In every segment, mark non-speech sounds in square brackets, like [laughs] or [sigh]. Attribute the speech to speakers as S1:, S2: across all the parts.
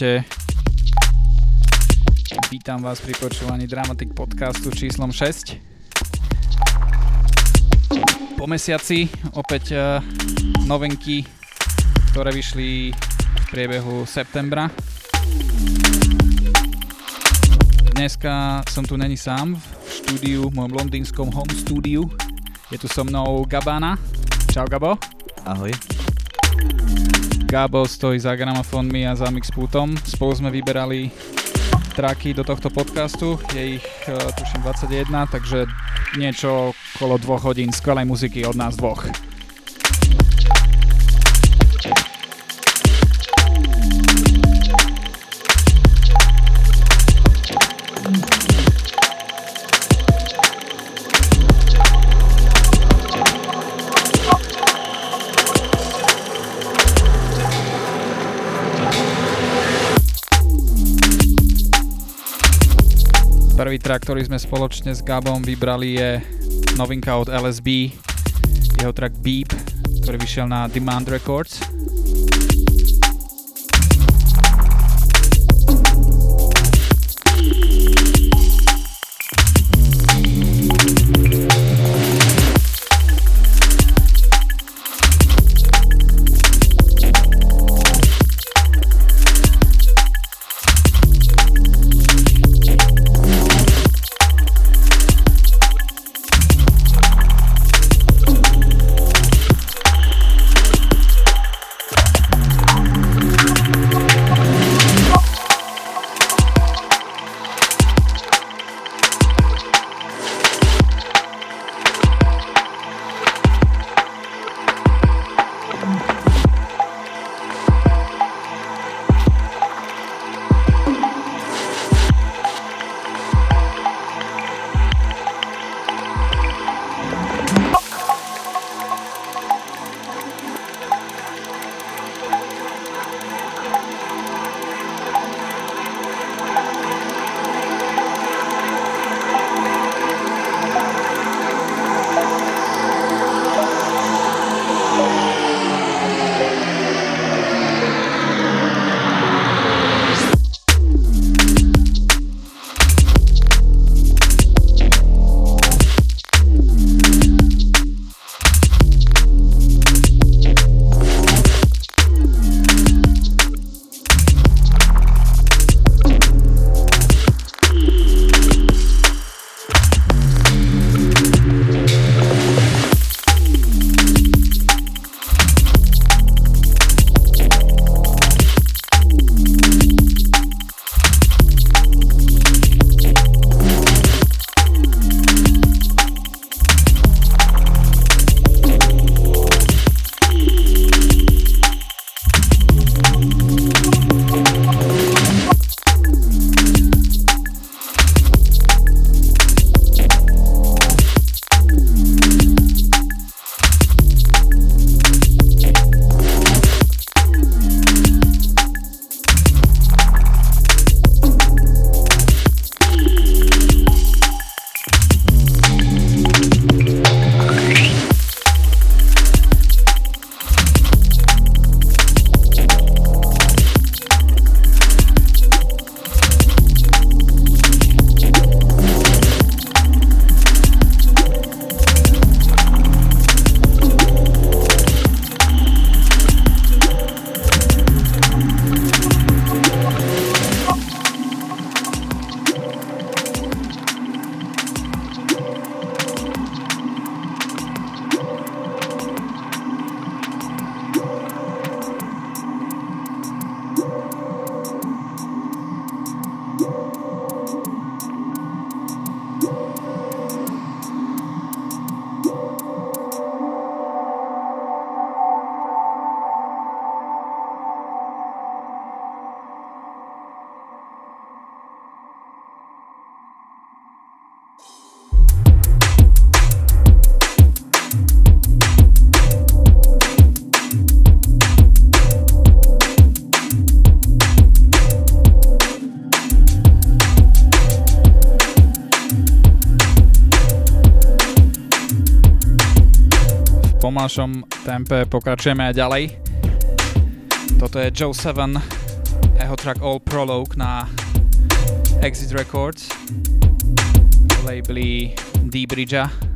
S1: čaute. Vítam vás pri počúvaní Dramatic podcastu číslom 6. Po mesiaci opäť uh, novinky, ktoré vyšli v priebehu septembra. Dneska som tu není sám v štúdiu, v mojom londýnskom home studiu. Je tu so mnou Gabana. Čau Gabo.
S2: Ahoj.
S1: Gabo stojí za gramofónmi a za mixpultom. Spolu sme vyberali traky do tohto podcastu. Je ich uh, tuším 21, takže niečo okolo dvoch hodín skvelej muziky od nás dvoch. Prvý track, ktorý sme spoločne s Gabom vybrali je novinka od LSB, jeho track Beep, ktorý vyšiel na Demand Records. Pomalšom tempe pokračujeme aj ďalej. Toto je Joe 7, jeho track All Prologue na Exit Records labeli D-Bridgea.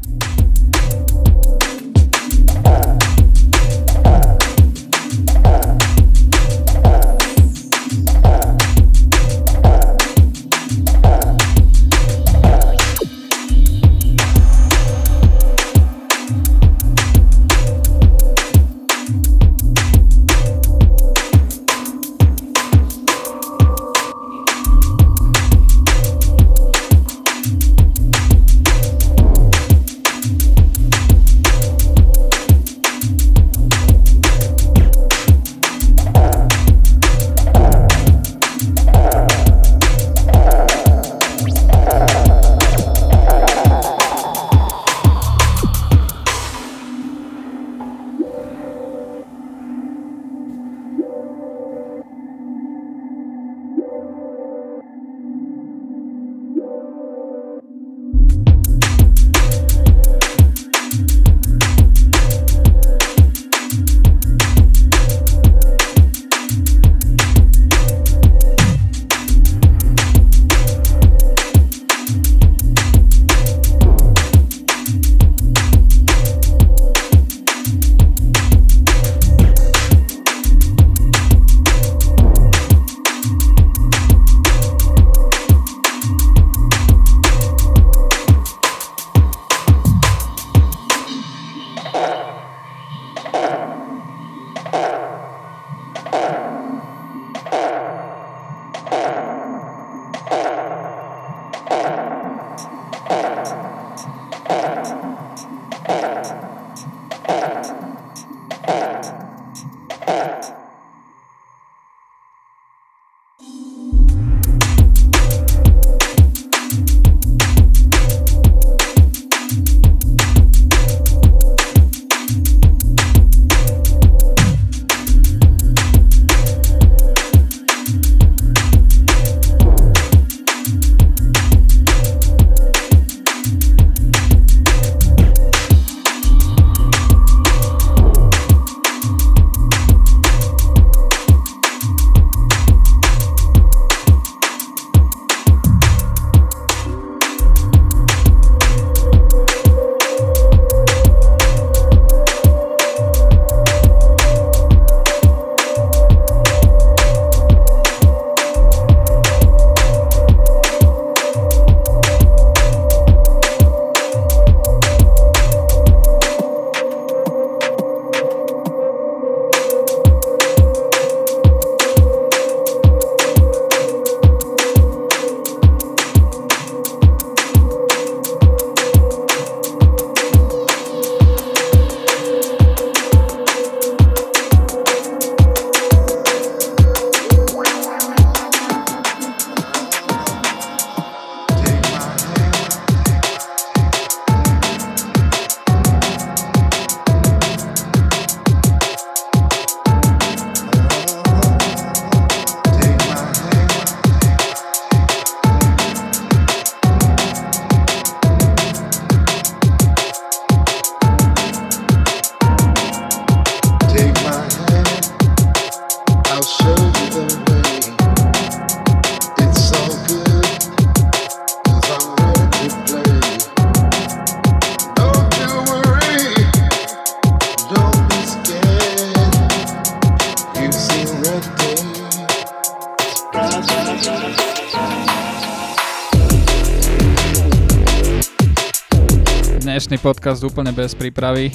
S1: Podcast úplne bez prípravy.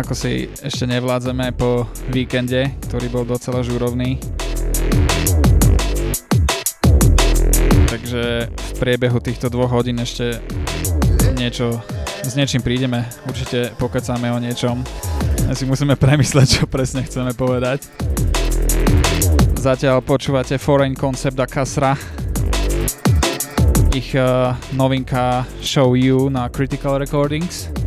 S1: Ako si ešte nevládzeme po víkende, ktorý bol docela žúrovný. Takže v priebehu týchto dvoch hodín ešte niečo, s niečím prídeme. Určite pokecáme o niečom. Si musíme premysleť, čo presne chceme povedať. Zatiaľ počúvate Foreign Concept a Kasra ich uh, novinka Show You na Critical Recordings.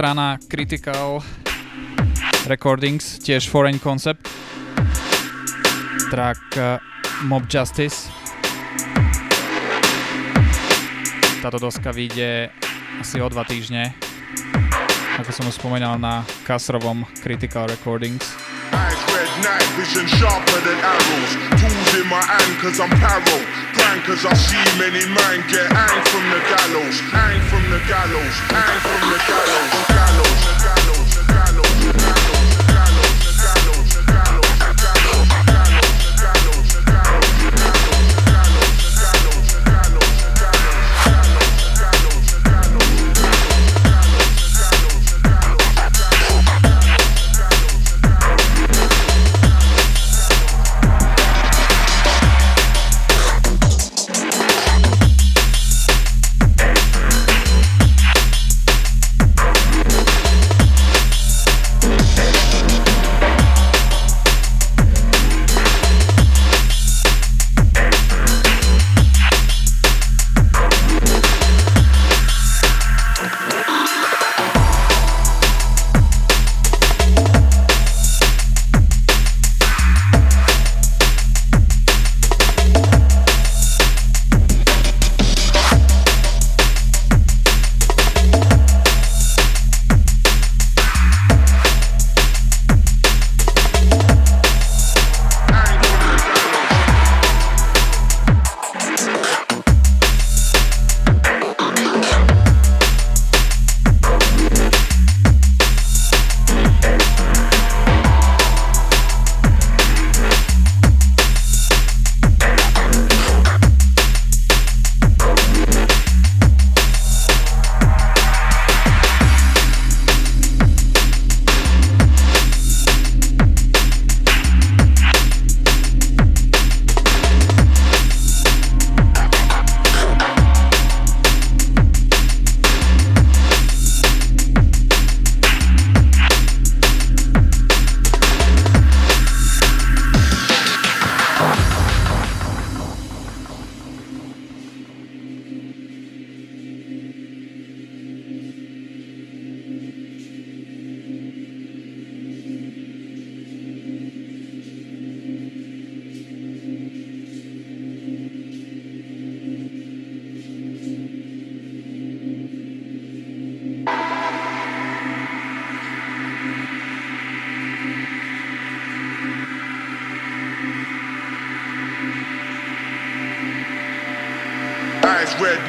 S2: Strana Critical Recordings, tiež Foreign Concept, track uh, Mob Justice. Táto doska vyjde asi o dva týždne, ako som už spomínal na Kasrovom Critical Recordings. night vision sharper than arrows. Tools in my hand cause I'm paro. Cause I see many men get hanged from the gallows. Hanged from the gallows. Hanged from the gallows.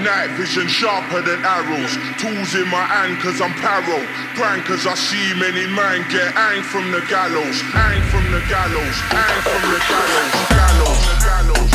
S2: Night vision sharper than arrows. Tools in my hand cause I'm paro. Prank cause I see many men get hanged from the gallows. Hanged from the gallows. Hanged from the. Gallows. Gallows. Gallows.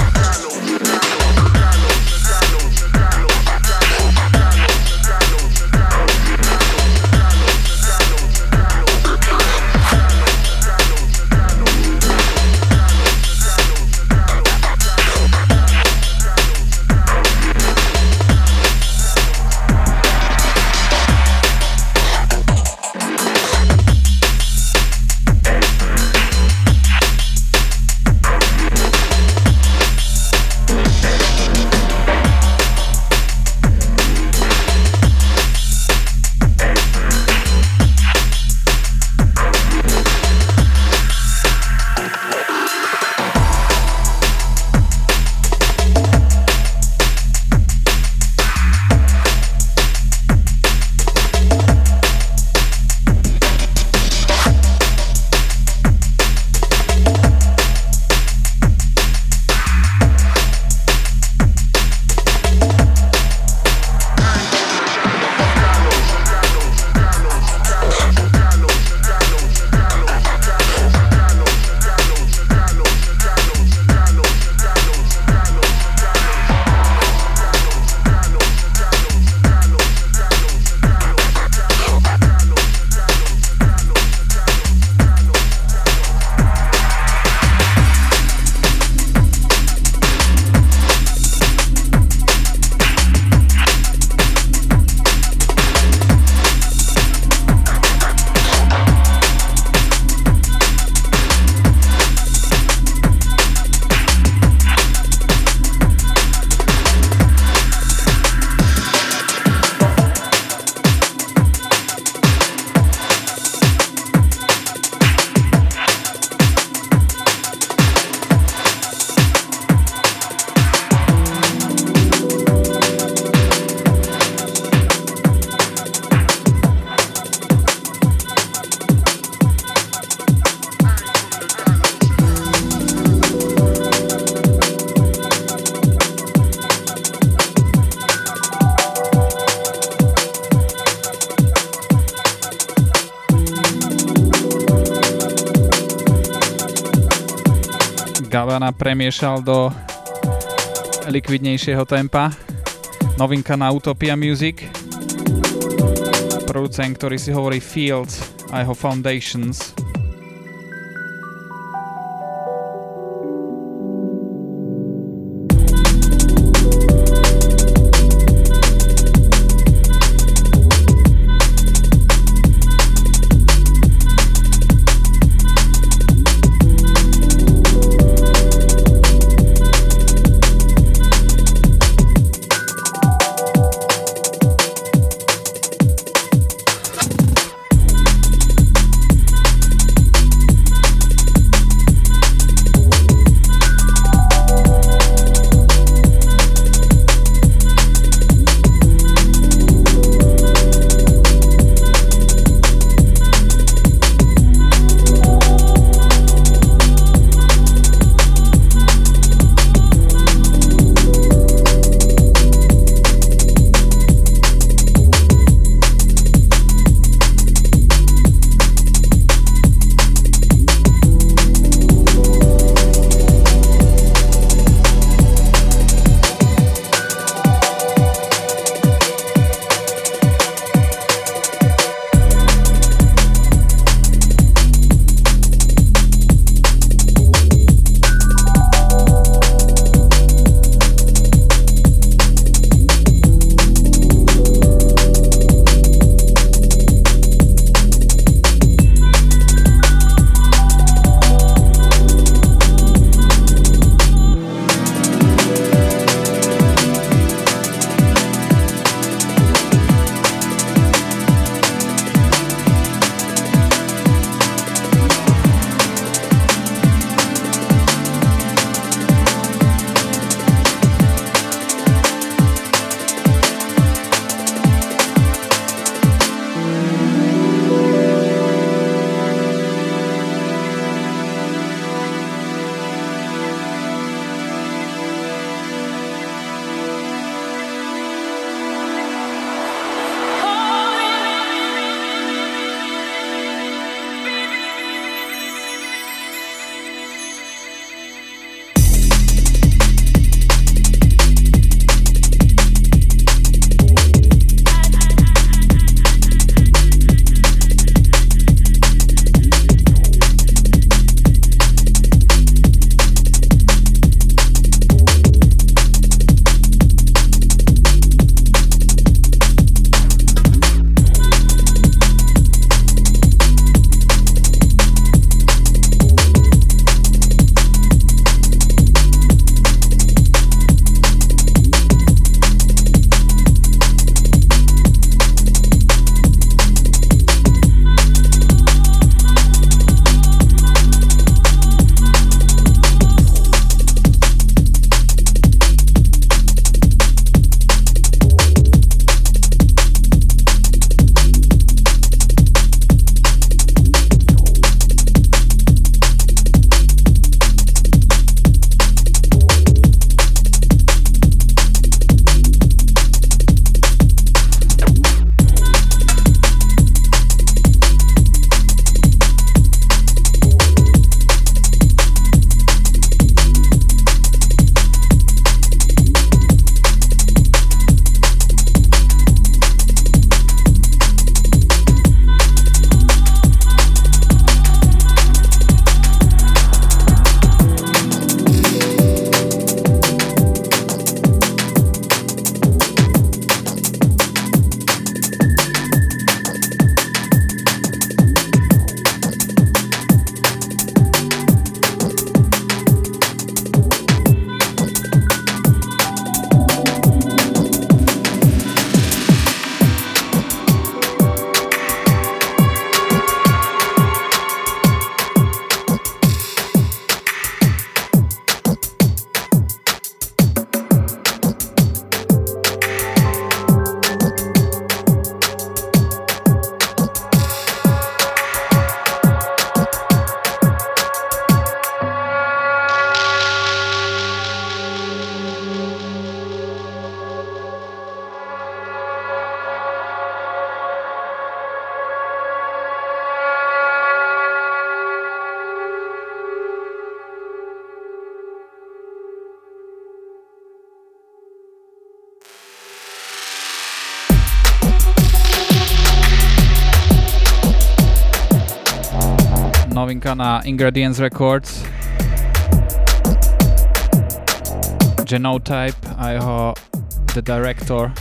S1: Premiešal do likvidnejšieho tempa. Novinka na Utopia Music. Producent, ktorý si hovorí Fields a jeho Foundations. Novinka na Ingredients Records. Genotype a jeho The Director.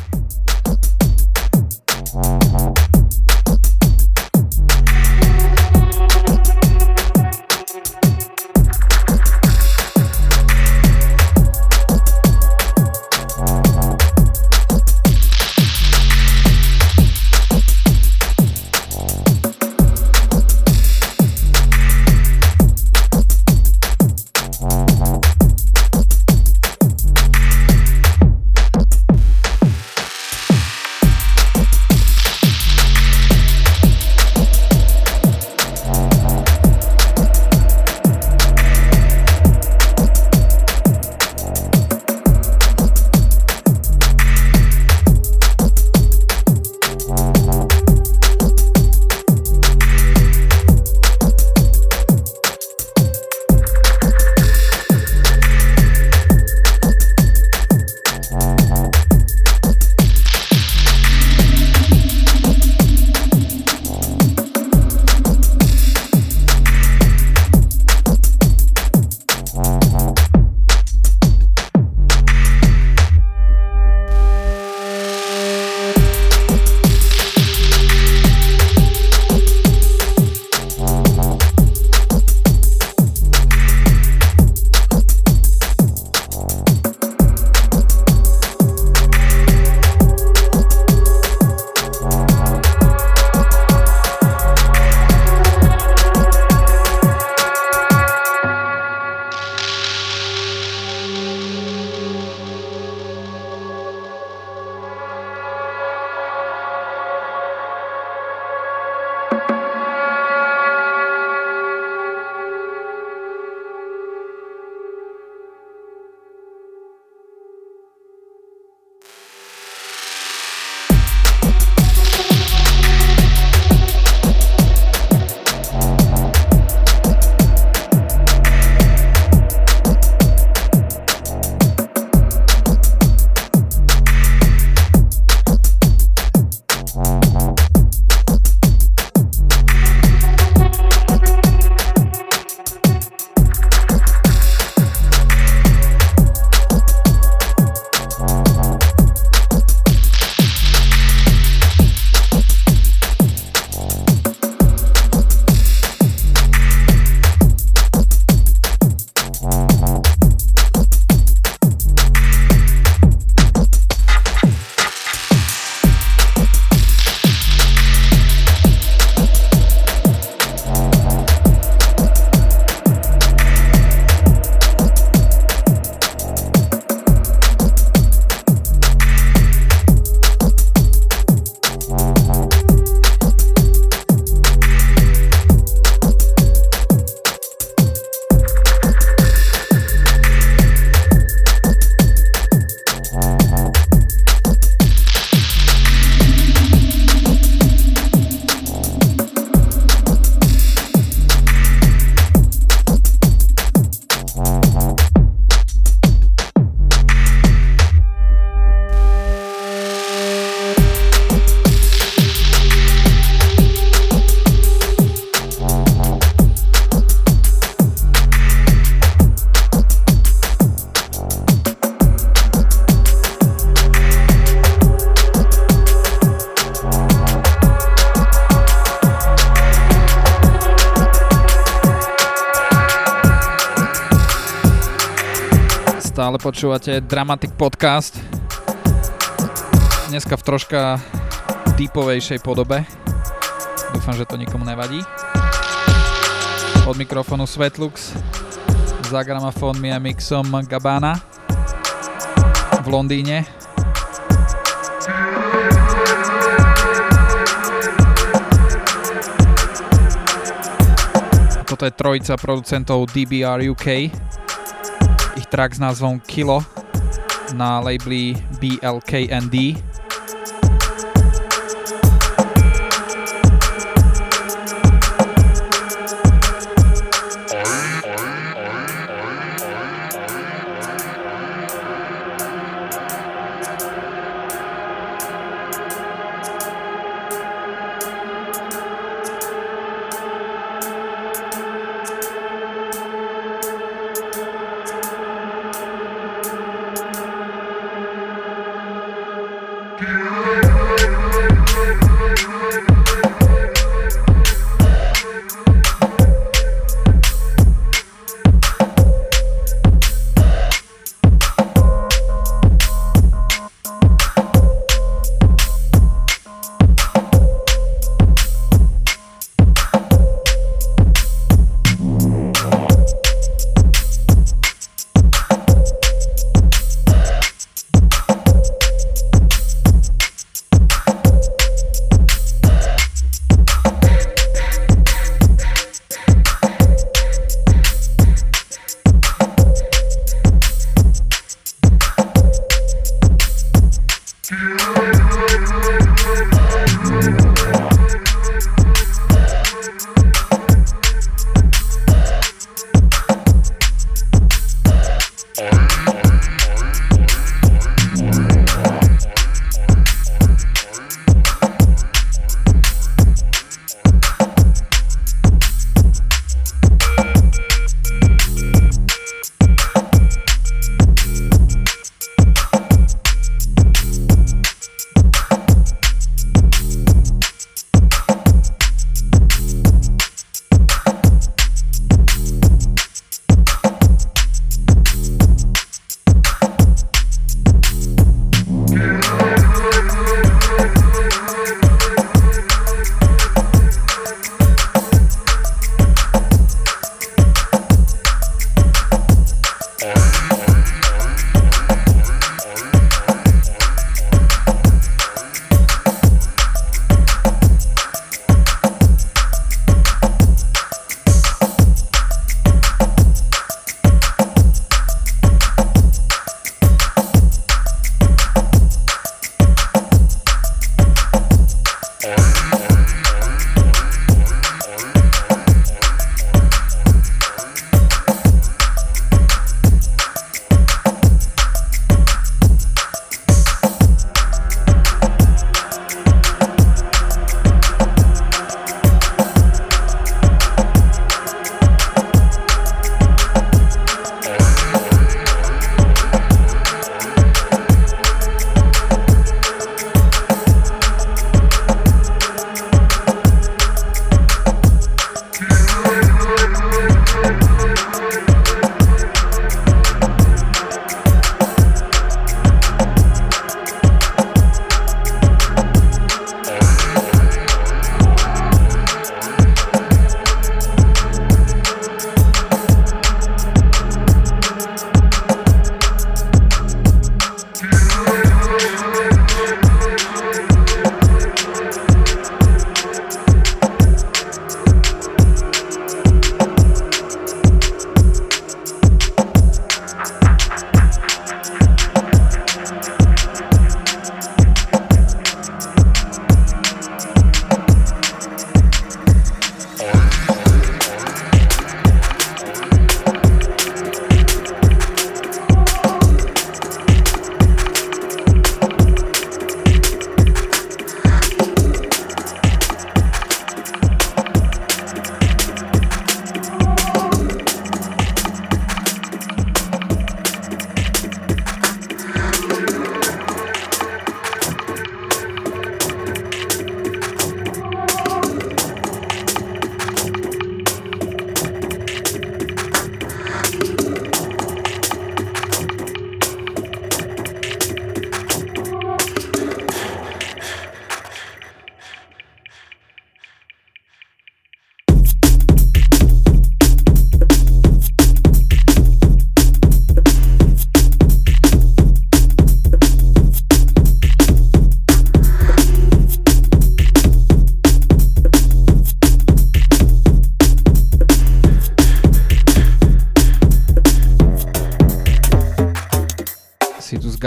S1: Počúvate Dramatic Podcast. Dneska v troška deepovejšej podobe. Dúfam, že to nikomu nevadí. Od mikrofónu Svetlux za gramofónmi a mixom Gabana v Londýne. Toto je trojica producentov DBR UK track s názvom Kilo na labeli BLKND.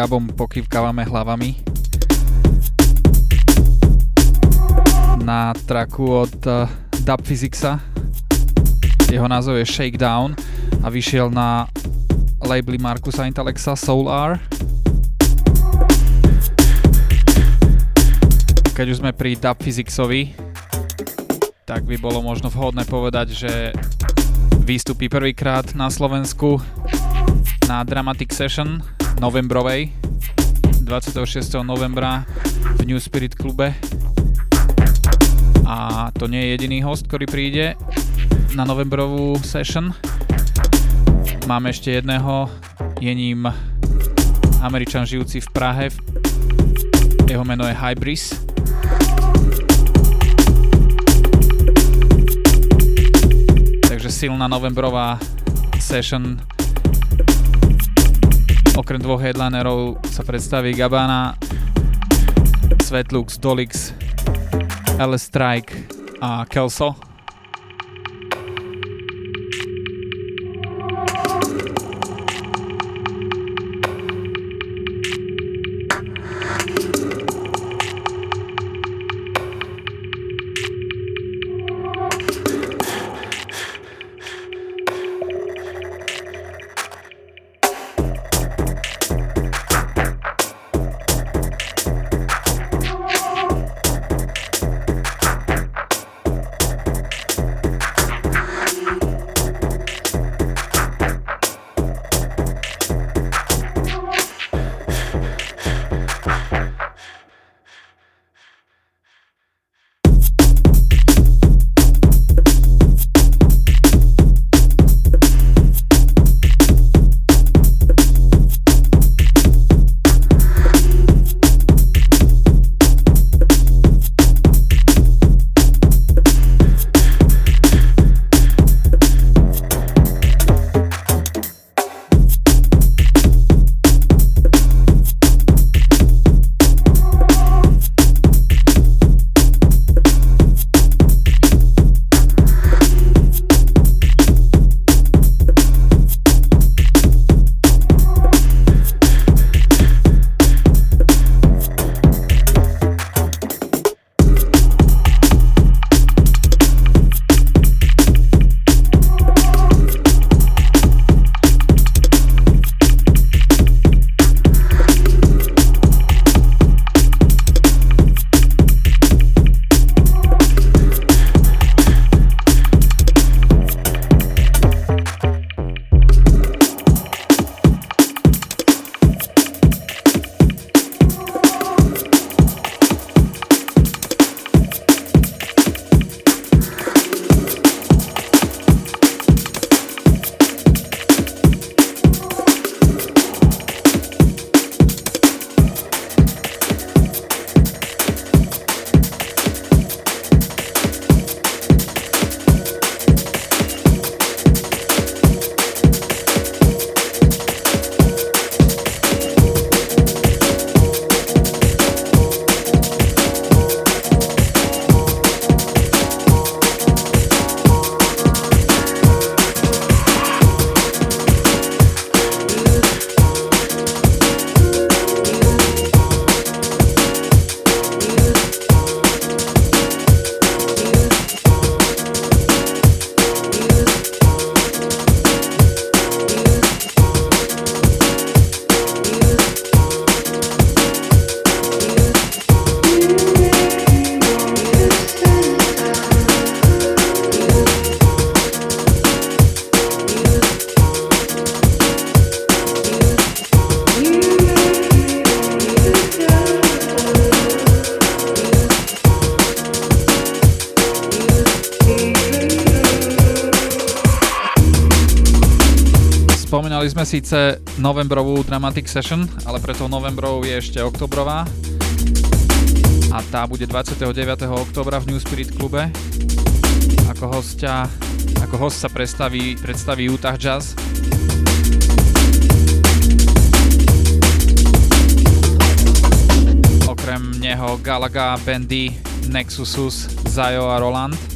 S1: Gabom pokývkávame hlavami na traku od uh, Dub Physicsa. Jeho názov je Shakedown a vyšiel na labely Markusa Intelexa Soul R. Keď už sme pri Dub Physicsovi, tak by bolo možno vhodné povedať, že výstupí prvýkrát na Slovensku na Dramatic Session novembrovej 26. novembra v New Spirit klube a to nie je jediný host, ktorý príde na novembrovú session. Máme ešte jedného, je ním Američan žijúci v Prahe, jeho meno je Hybris. Takže silná novembrová session okrem dvoch headlinerov sa predstaví Gabana, Svetlux, Dolix, Alice Strike a Kelso. Síce novembrovú Dramatic Session, ale pre tou novembrovou je ešte oktobrová a tá bude 29. oktobra v New Spirit klube. Ako hostia, ako host sa predstaví, predstaví Utah Jazz. Okrem neho Galaga, Bendy, Nexusus, Zayo a Roland.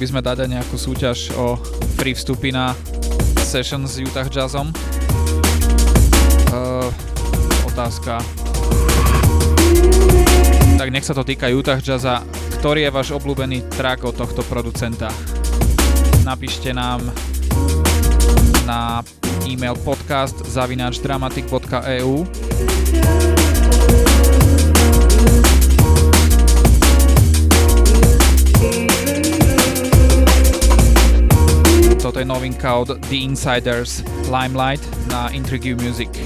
S1: By sme dať aj nejakú súťaž o free vstupy na session s Utah Jazzom. Uh, otázka. Tak nech sa to týka Utah Jazza. Ktorý je váš obľúbený track od tohto producenta? Napíšte nám na e-mail podcast zavináč novinka od The Insiders Limelight na Intrigue Music.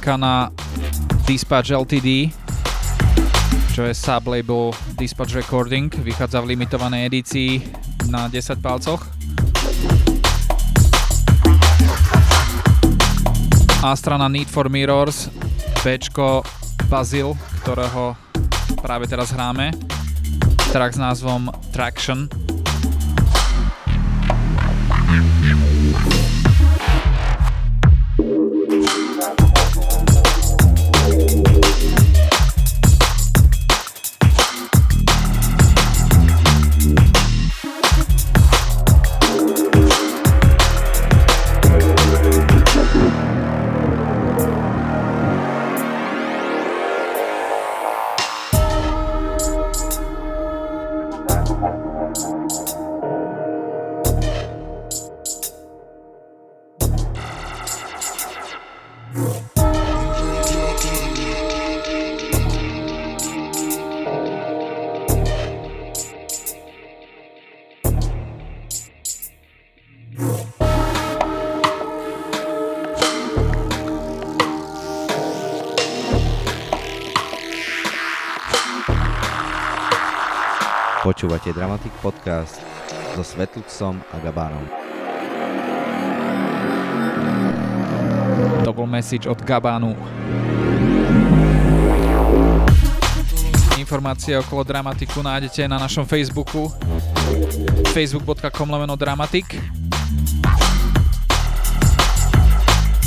S1: Novinka na Dispatch LTD, čo je sublabel Dispatch Recording, vychádza v limitovanej edícii na 10 palcoch. A strana Need for Mirrors, Bčko Basil, ktorého práve teraz hráme, track s názvom Traction.
S3: Dramatic Podcast so Svetluxom a Gabánom.
S1: To bol message od Gabánu. Informácie okolo Dramatiku nájdete na našom Facebooku facebook.com lomeno Dramatik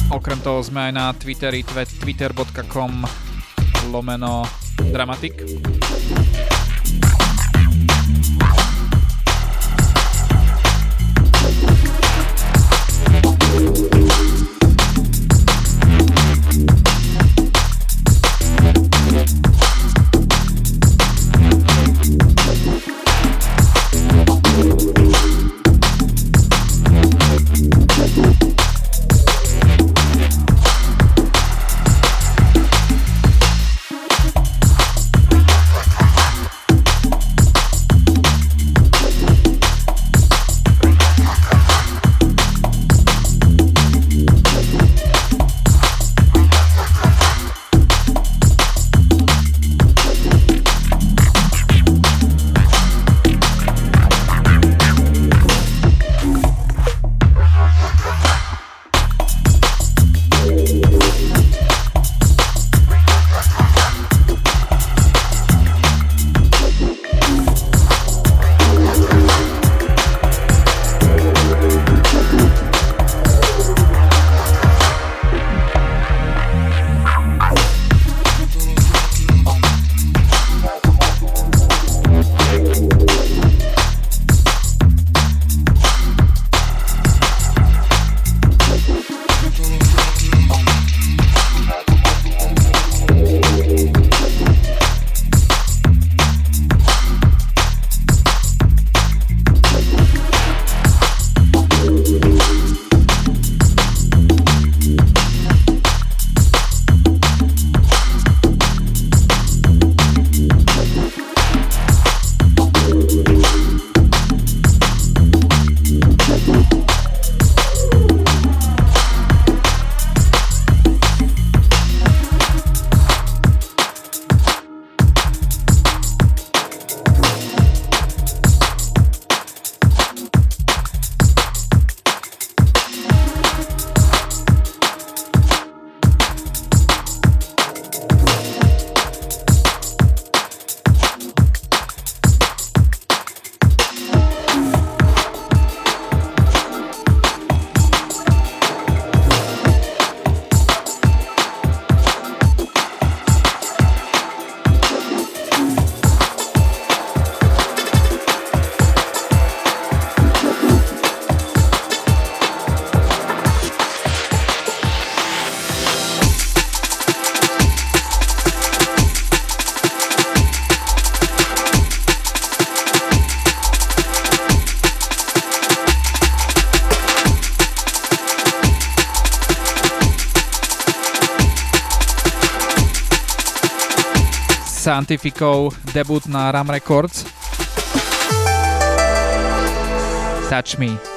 S1: Okrem toho sme aj na Twitteri twitter.com lomeno Dramatik. Scientificov debut na Ram Records. Touch Me.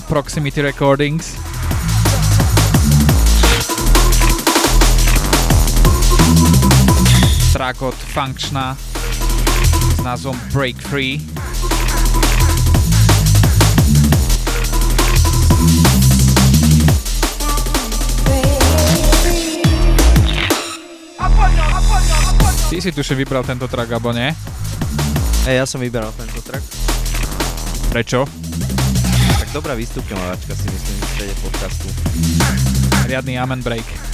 S1: Na Proximity Recordings. Track od Functiona s názvom Break Free. Ty si tuším vybral tento track, alebo nie?
S3: Hej, ja som vyberal tento track.
S1: Prečo?
S3: Dobrá vystupňovačka si myslím v strede podcastu.
S1: Riadny amen break.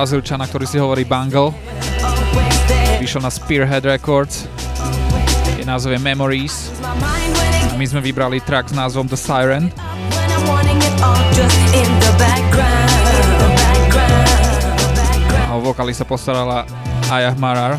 S4: Brazílčana, ktorý si hovorí Bungle. Vyšiel na Spearhead Records. Je názov je Memories. A my sme vybrali track s názvom The Siren. A o vokály sa postarala Ayah Marar.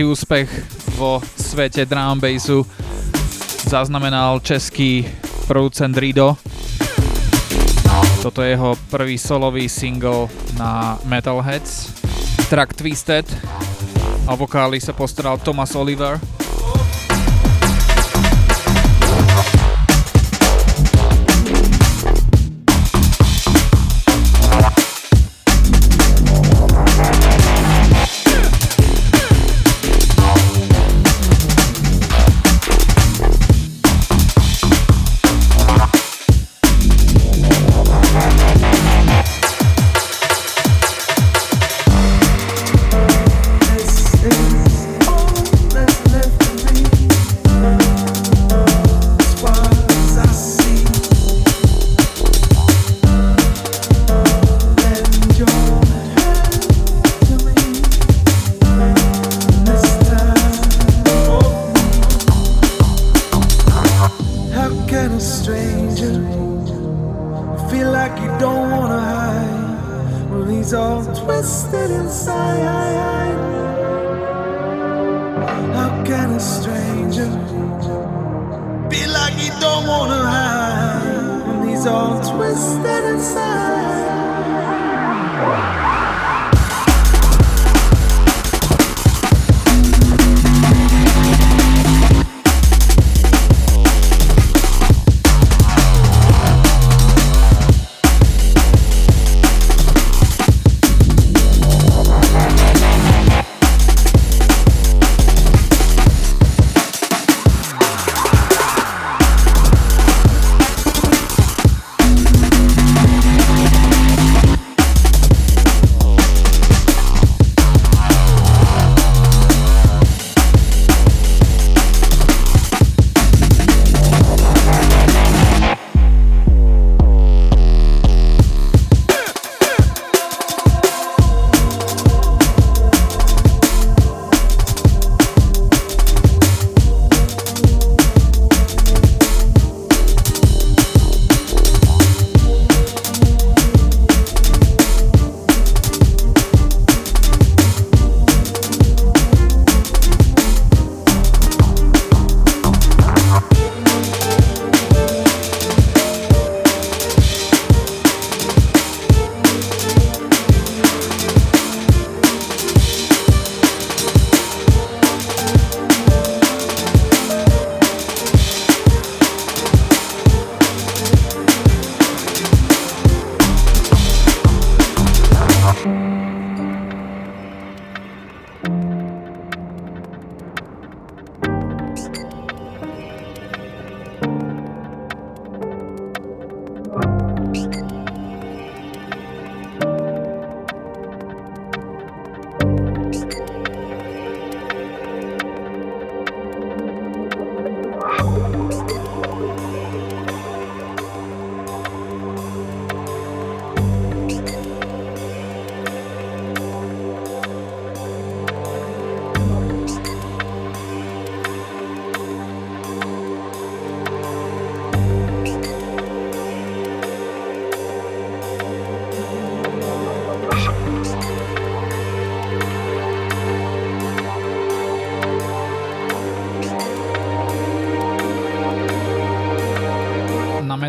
S4: Obrovský úspech vo svete drum bassu zaznamenal český producent Rido.
S1: Toto je jeho prvý solový single na Metalheads, track Twisted a vokály sa postaral Thomas Oliver.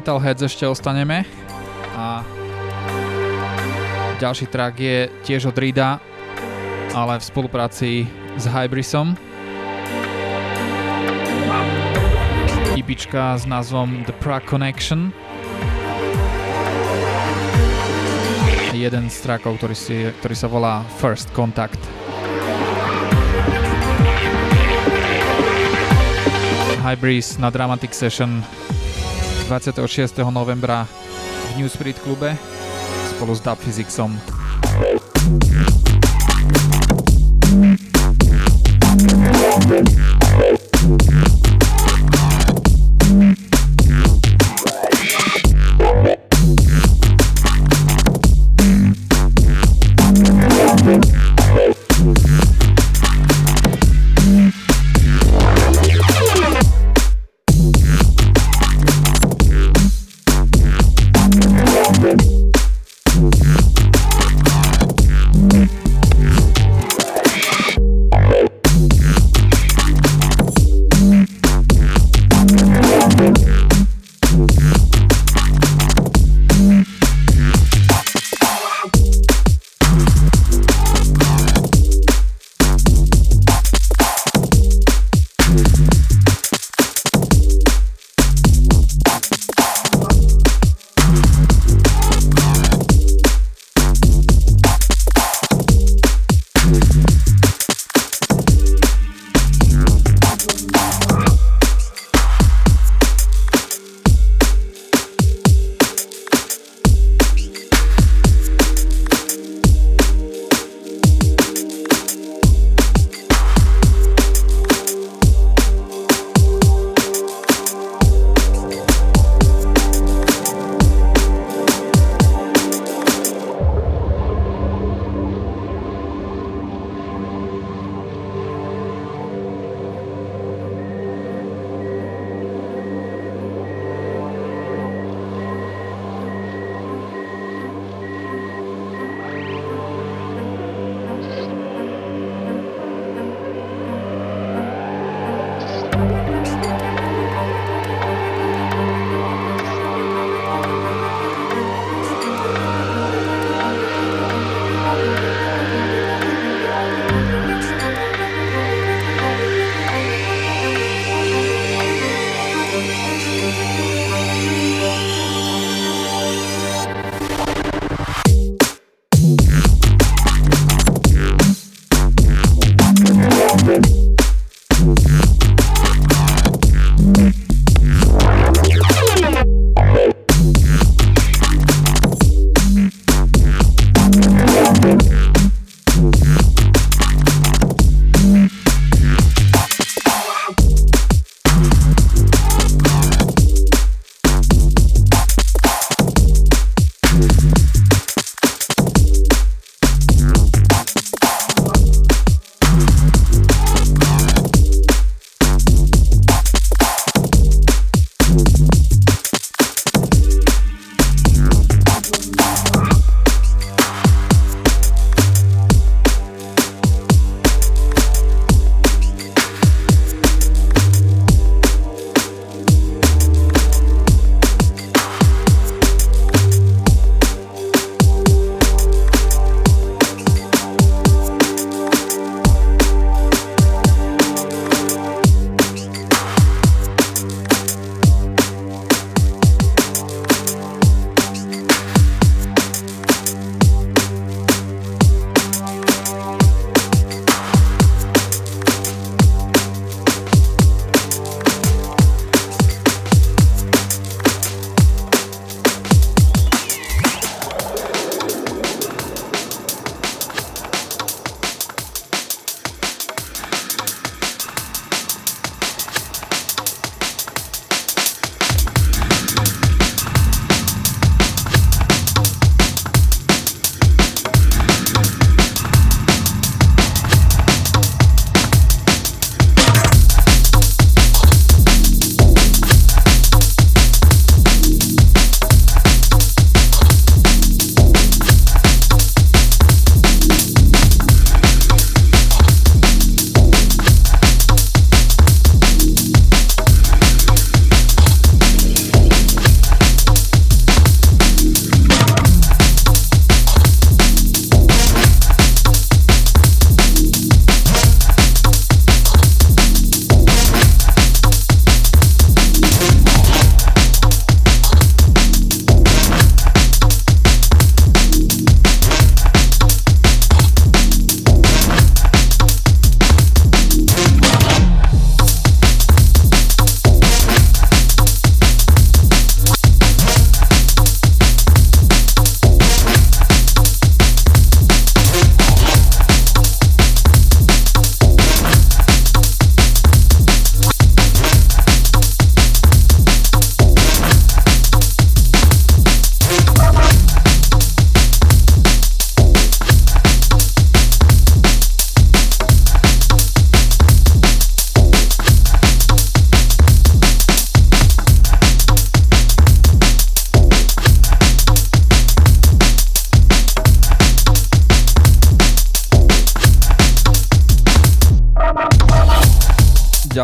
S1: Metalheads ešte ostaneme a ďalší track je tiež od Rida, ale v spolupráci s Hybrisom. IPčka s názvom The Prague Connection. Jeden z trackov, ktorý, si, ktorý sa volá First Contact. Hybris na Dramatic Session 26. novembra v New Spirit klube spolu s Dub Physicsom.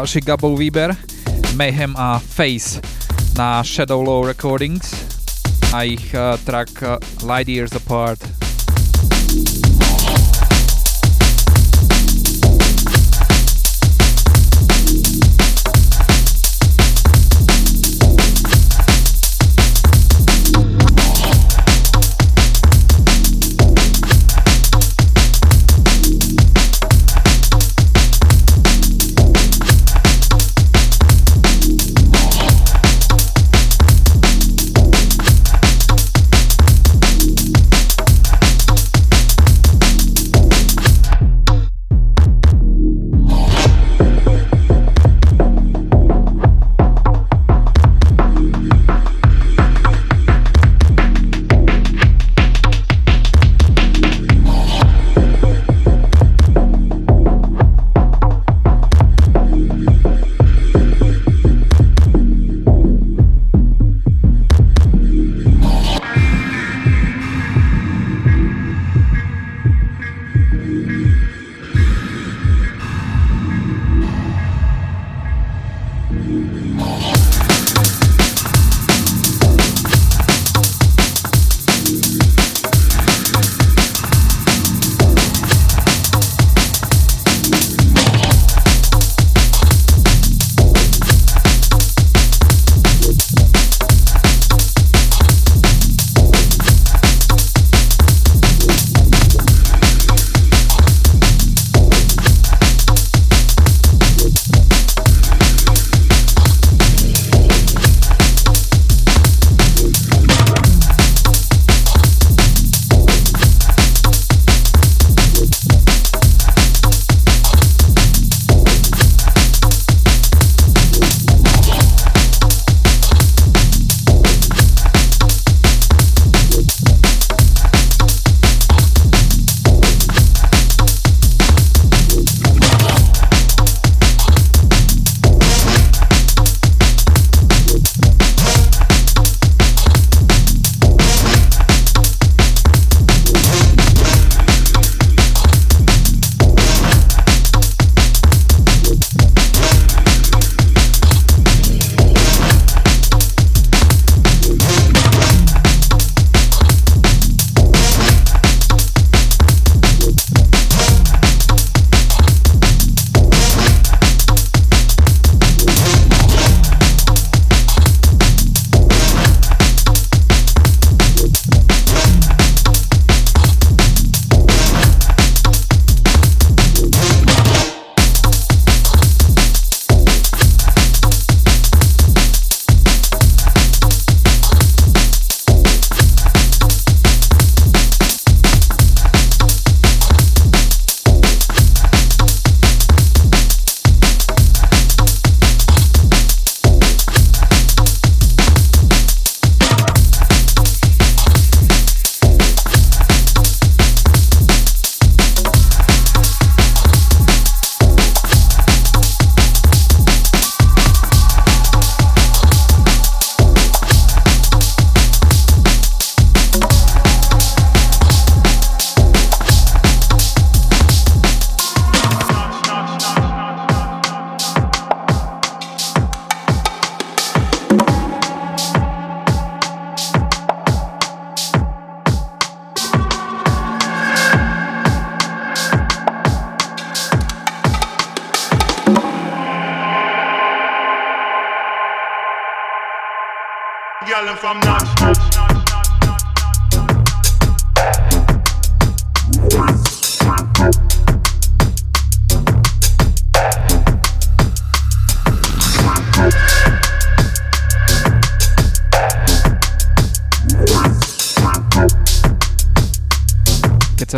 S1: Ďalší Gabov výber, Mayhem a Face na Shadow Low Recordings a ich uh, track uh, Light Years Apart.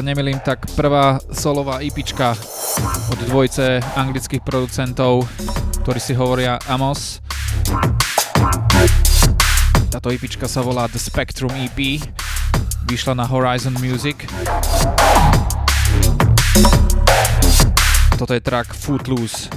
S1: Nemilím, tak prvá solová IPčka od dvojce anglických producentov, ktorí si hovoria Amos. Táto IPčka sa volá The Spectrum EP, vyšla na Horizon Music. Toto je track Footloose.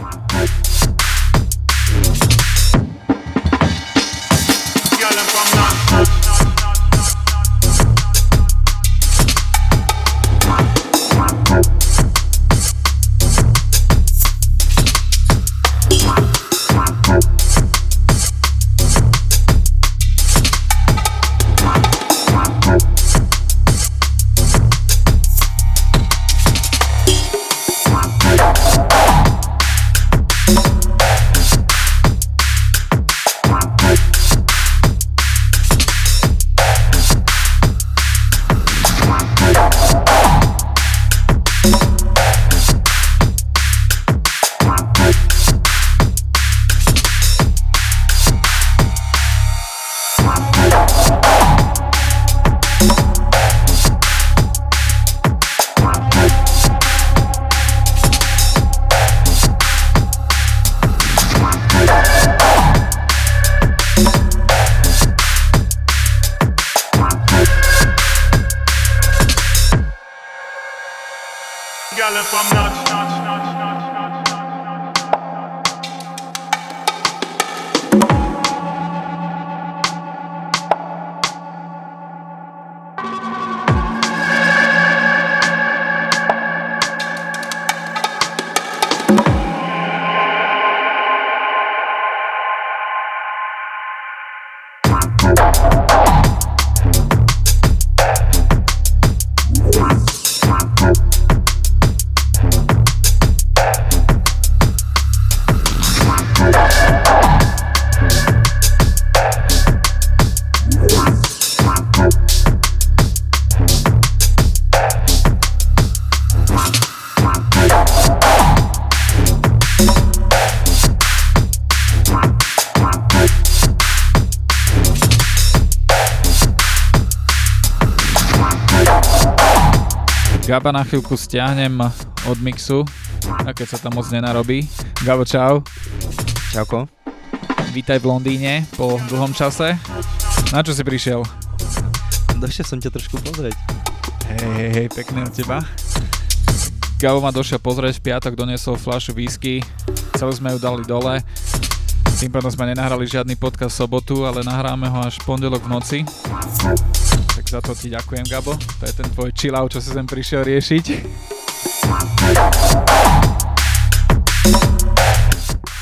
S1: Gaba na chvíľku stiahnem od mixu, a keď sa tam moc nenarobí. Gabo, čau.
S3: Čauko.
S1: Vítaj v Londýne po dlhom čase. Na čo si prišiel?
S3: Došiel som ťa trošku pozrieť.
S1: Hej, hej, hej, pekné od teba. Gabo ma došiel pozrieť, v piatok doniesol fľašu whisky, celú sme ju dali dole. Tým pádom sme nenahrali žiadny podcast v sobotu, ale nahráme ho až v pondelok v noci. Za to ti ďakujem, Gabo. To je ten tvoj chill out, čo si sem prišiel riešiť.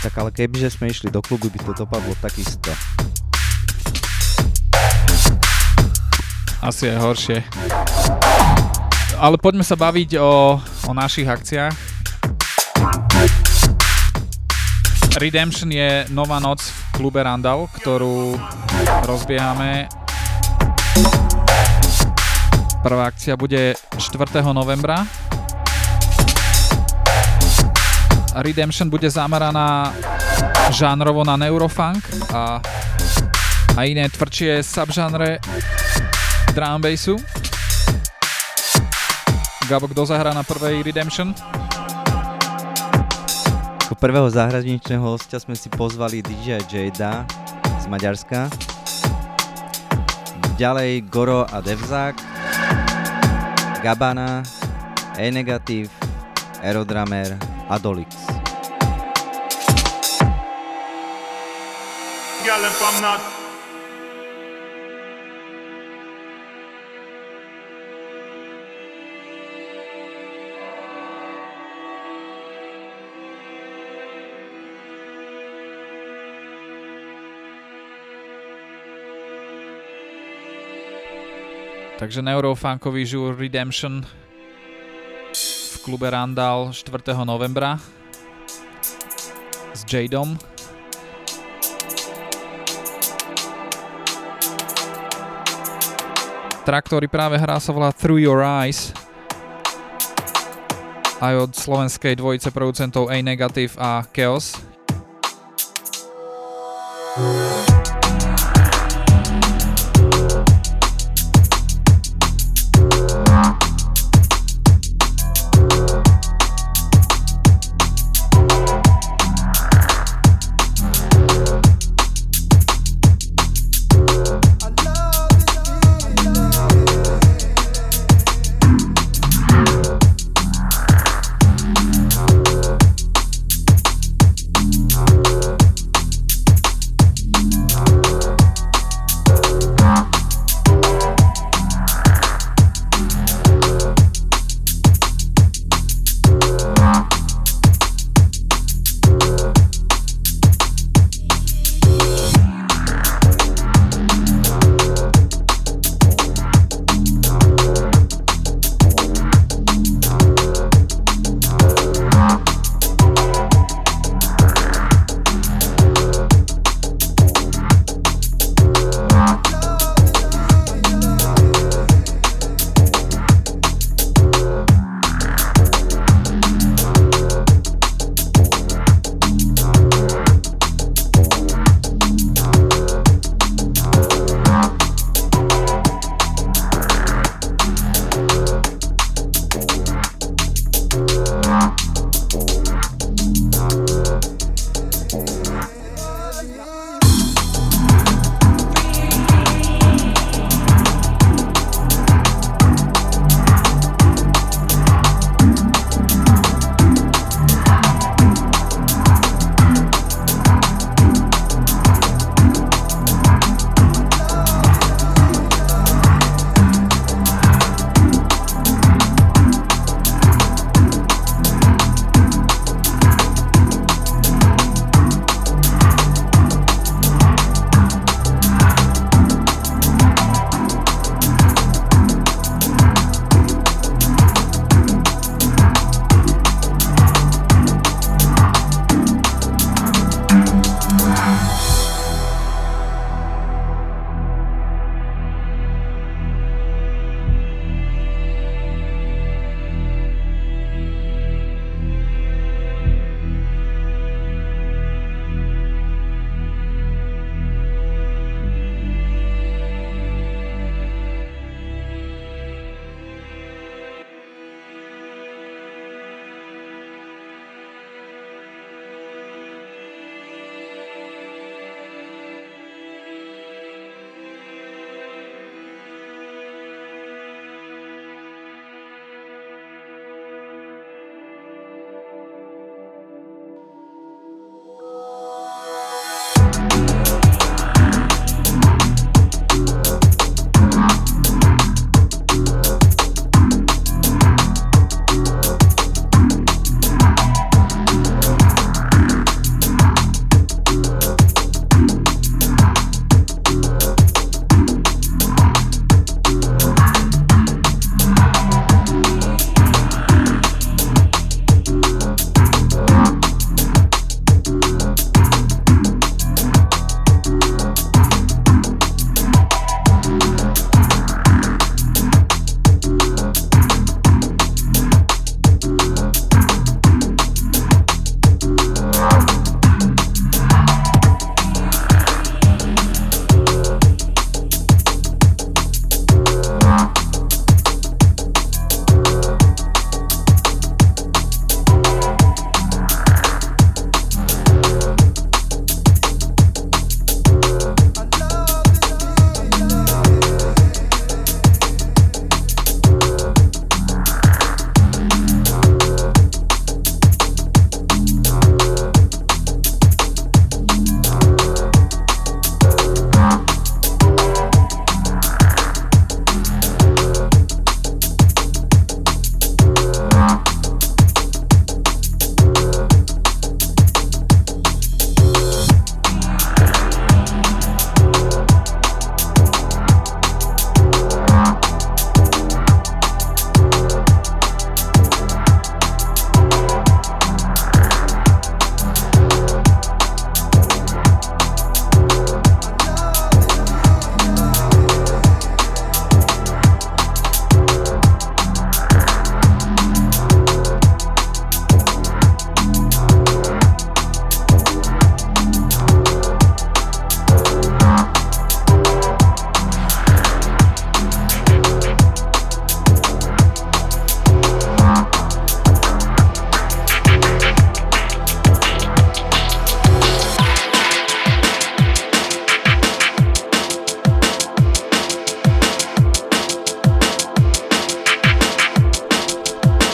S3: Tak ale kebyže sme išli do klubu, by to dopadlo takisto.
S1: Asi aj horšie. Ale poďme sa baviť o, o našich akciách. Redemption je nová noc v klube Randall, ktorú rozbiehame. Prvá akcia bude 4. novembra. Redemption bude zameraná žánrovo na neurofunk a, a iné tvrdšie subžánre drum bassu. Gabo, kto zahrá na prvej Redemption?
S3: Ako prvého zahraničného hostia sme si pozvali DJ Jada z Maďarska. Ďalej Goro a Devzák, Gabana, E-Negativ, Aerodramer a Dolix.
S2: Girl, if I'm not.
S1: Takže neurofunkový žúr Redemption v klube Randall 4. novembra s Jadom. Track, ktorý práve hrá sa volá Through Your Eyes aj od slovenskej dvojice producentov A Negative a Chaos.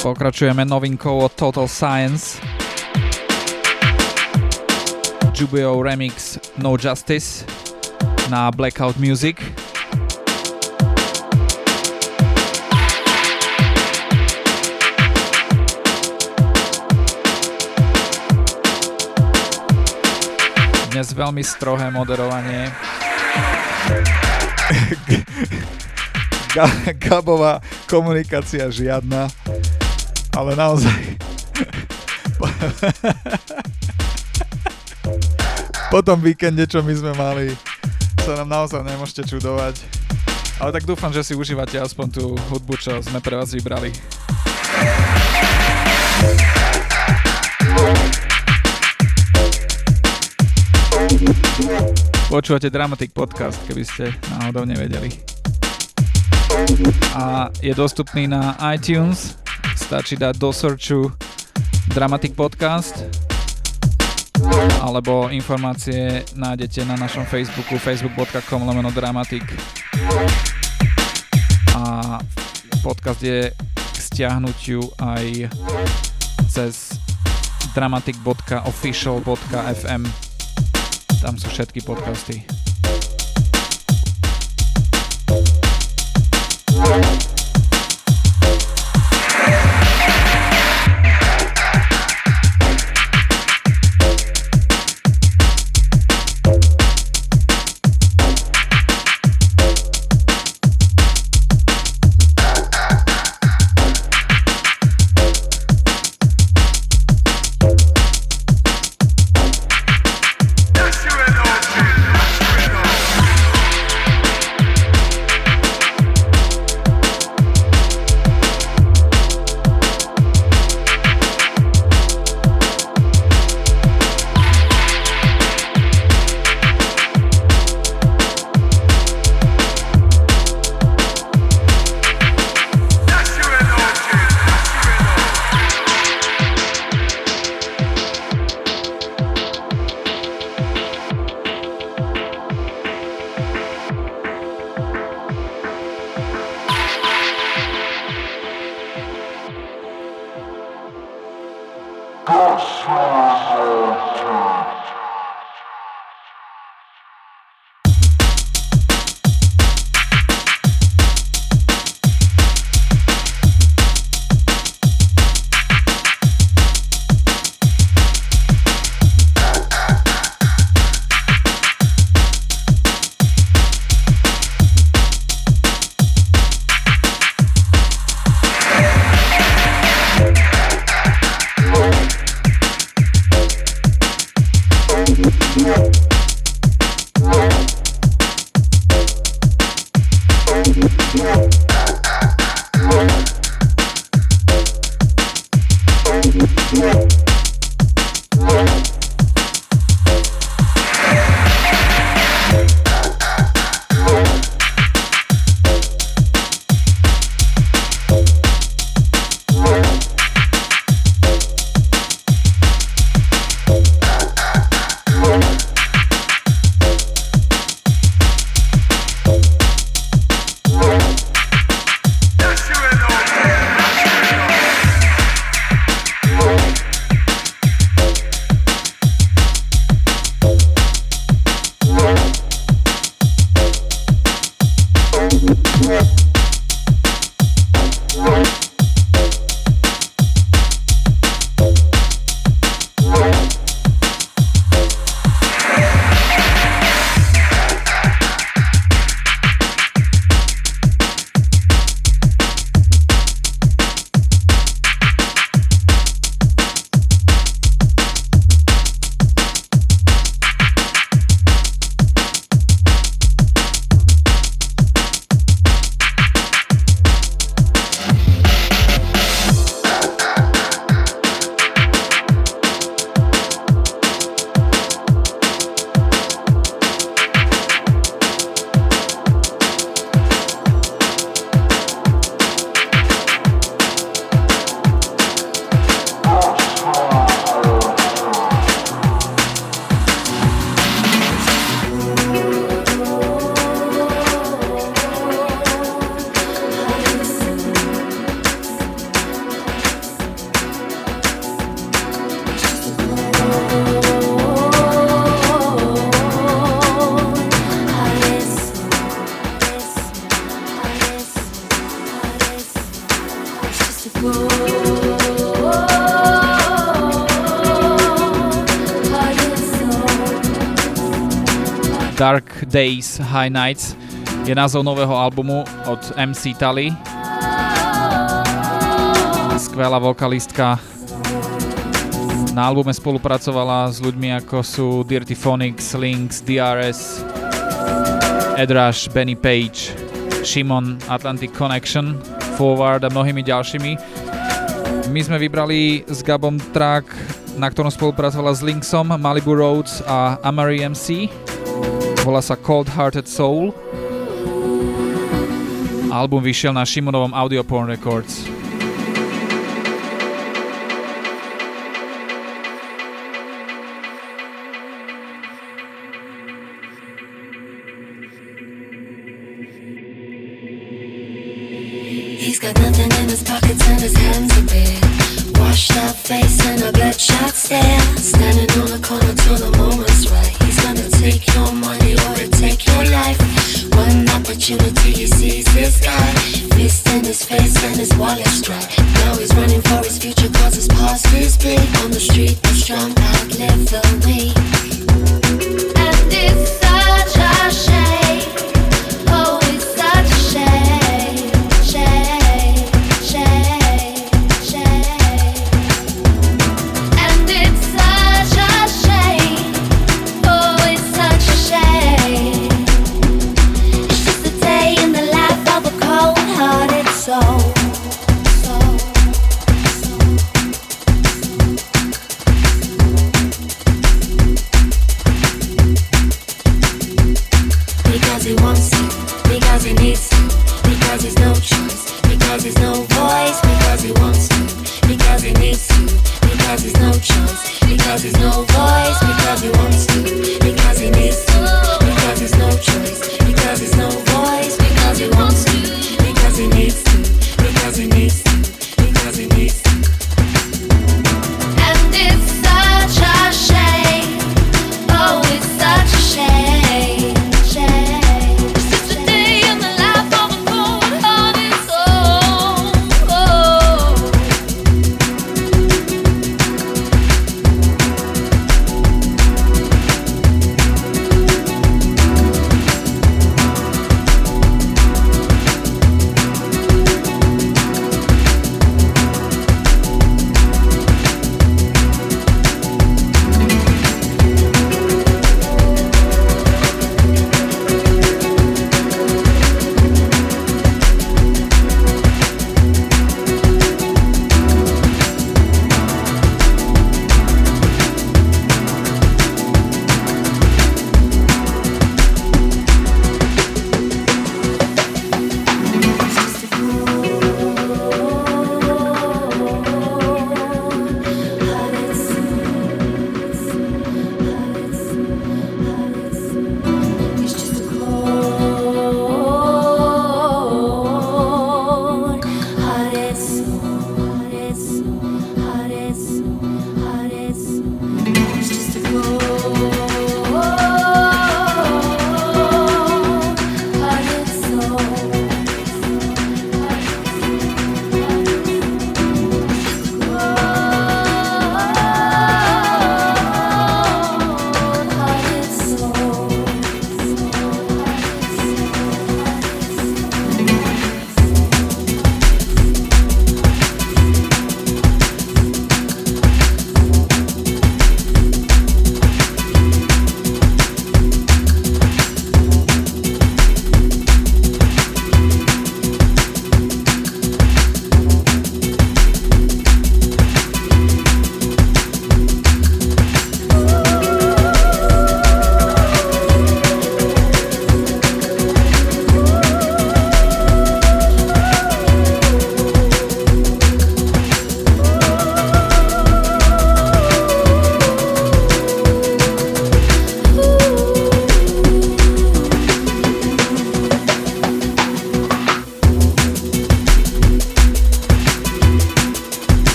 S5: Pokračujeme novinkou od Total Science. Jubio Remix No Justice na Blackout Music. Dnes veľmi strohé moderovanie. [laughs]
S1: Gabová komunikácia žiadna, ale naozaj po tom víkende, čo my sme mali, sa nám naozaj nemôžete čudovať. Ale tak dúfam, že si užívate aspoň tú hudbu, čo sme pre vás vybrali. Počúvate Dramatic Podcast, keby ste náhodou nevedeli. A je dostupný na iTunes, stačí dať do searchu Dramatic Podcast alebo informácie nájdete na našom Facebooku facebook.com lomeno dramatic a podcast je k stiahnutiu aj cez dramatic.official.fm tam sú všetky podcasty.
S6: Days, High Nights je názov nového albumu od MC Tally. Skvelá vokalistka. Na albume spolupracovala s ľuďmi ako sú Dirty Phonics, Lynx, DRS, Edrush, Benny Page, Shimon, Atlantic Connection, Forward a mnohými ďalšími. My sme vybrali s Gabom track na ktorom spolupracovala s Linksom, Malibu Roads a Amari MC. Volá sa Cold Hearted Soul. Album vyšiel na Shimonovom Audioporn Records.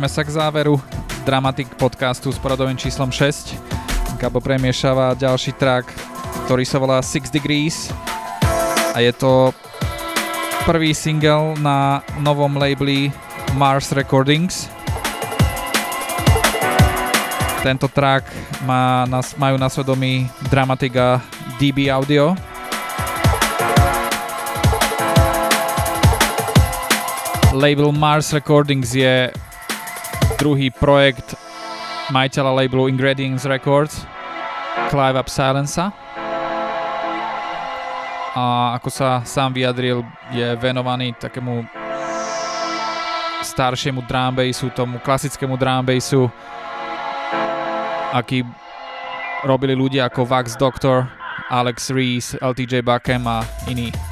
S1: Blížime sa k záveru Dramatic podcastu s poradovým číslom 6. Gabo premiešava ďalší track, ktorý sa volá Six Degrees a je to prvý single na novom labeli Mars Recordings. Tento track má, majú na svedomí Dramatic a DB Audio. Label Mars Recordings je druhý projekt majiteľa labelu Ingredients Records, Clive Up Silensa. A ako sa sám vyjadril, je venovaný takému staršiemu drumbassu, tomu klasickému drumbassu, aký robili ľudia ako Vax Doctor, Alex Reese, LTJ Buckham a iní.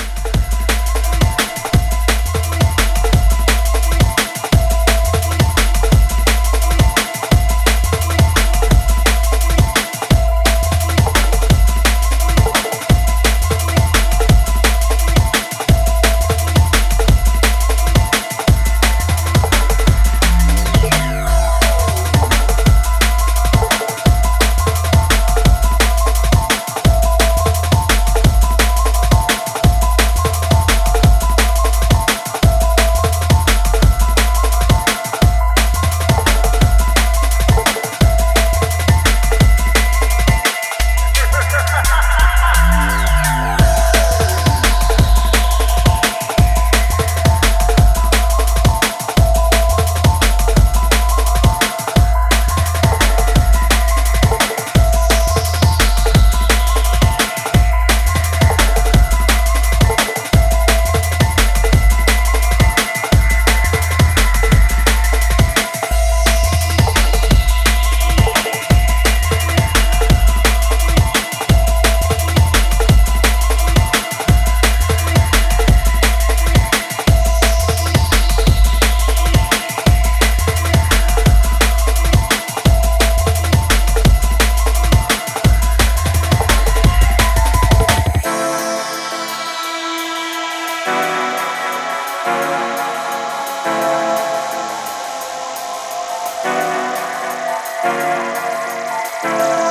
S7: Música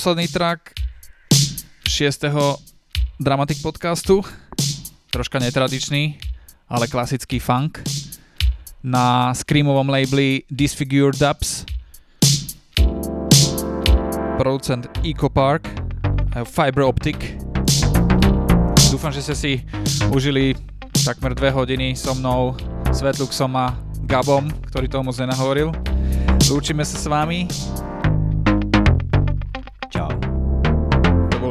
S7: posledný track 6. Dramatic podcastu. Troška netradičný, ale klasický funk. Na screamovom labeli Disfigure Dubs. Producent Eco Park Fiber Optic. Dúfam, že ste si užili takmer dve hodiny so mnou, Svetluxom a Gabom, ktorý tomu moc nenahovoril. Lúčime sa s vami.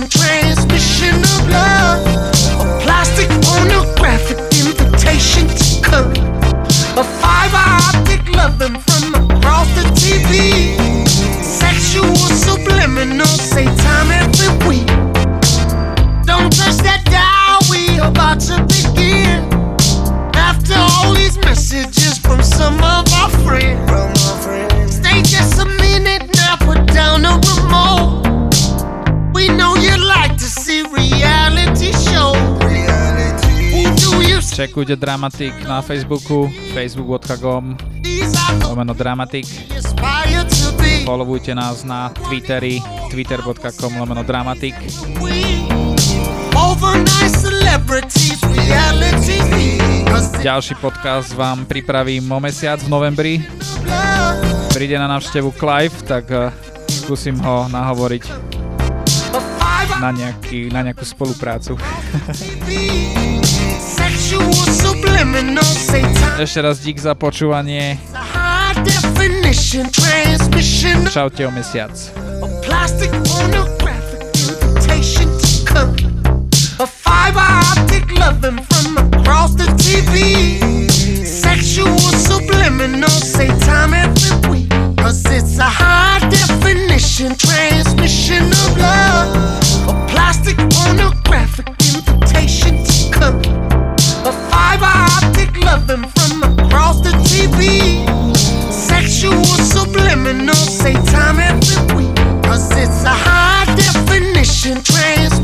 S7: can train
S1: Čekujte Dramatik na Facebooku, facebook.com lomeno Dramatik. Followujte nás na Twitteri, twitter.com lomeno Dramatik. Ďalší podcast vám pripravím o mesiac v novembri. Príde na návštevu Clive, tak eh, skúsim ho nahovoriť na, nejaký, na nejakú spoluprácu. [laughs] Jeszcze raz dzik za poczuwanie. O. A fiber optic loving from across the TV. Sexual subliminal, say time every week. Cause it's a high definition transmission of love. A plastic pornographic be sexual subliminal, say time every week. Cause it's a high definition trance.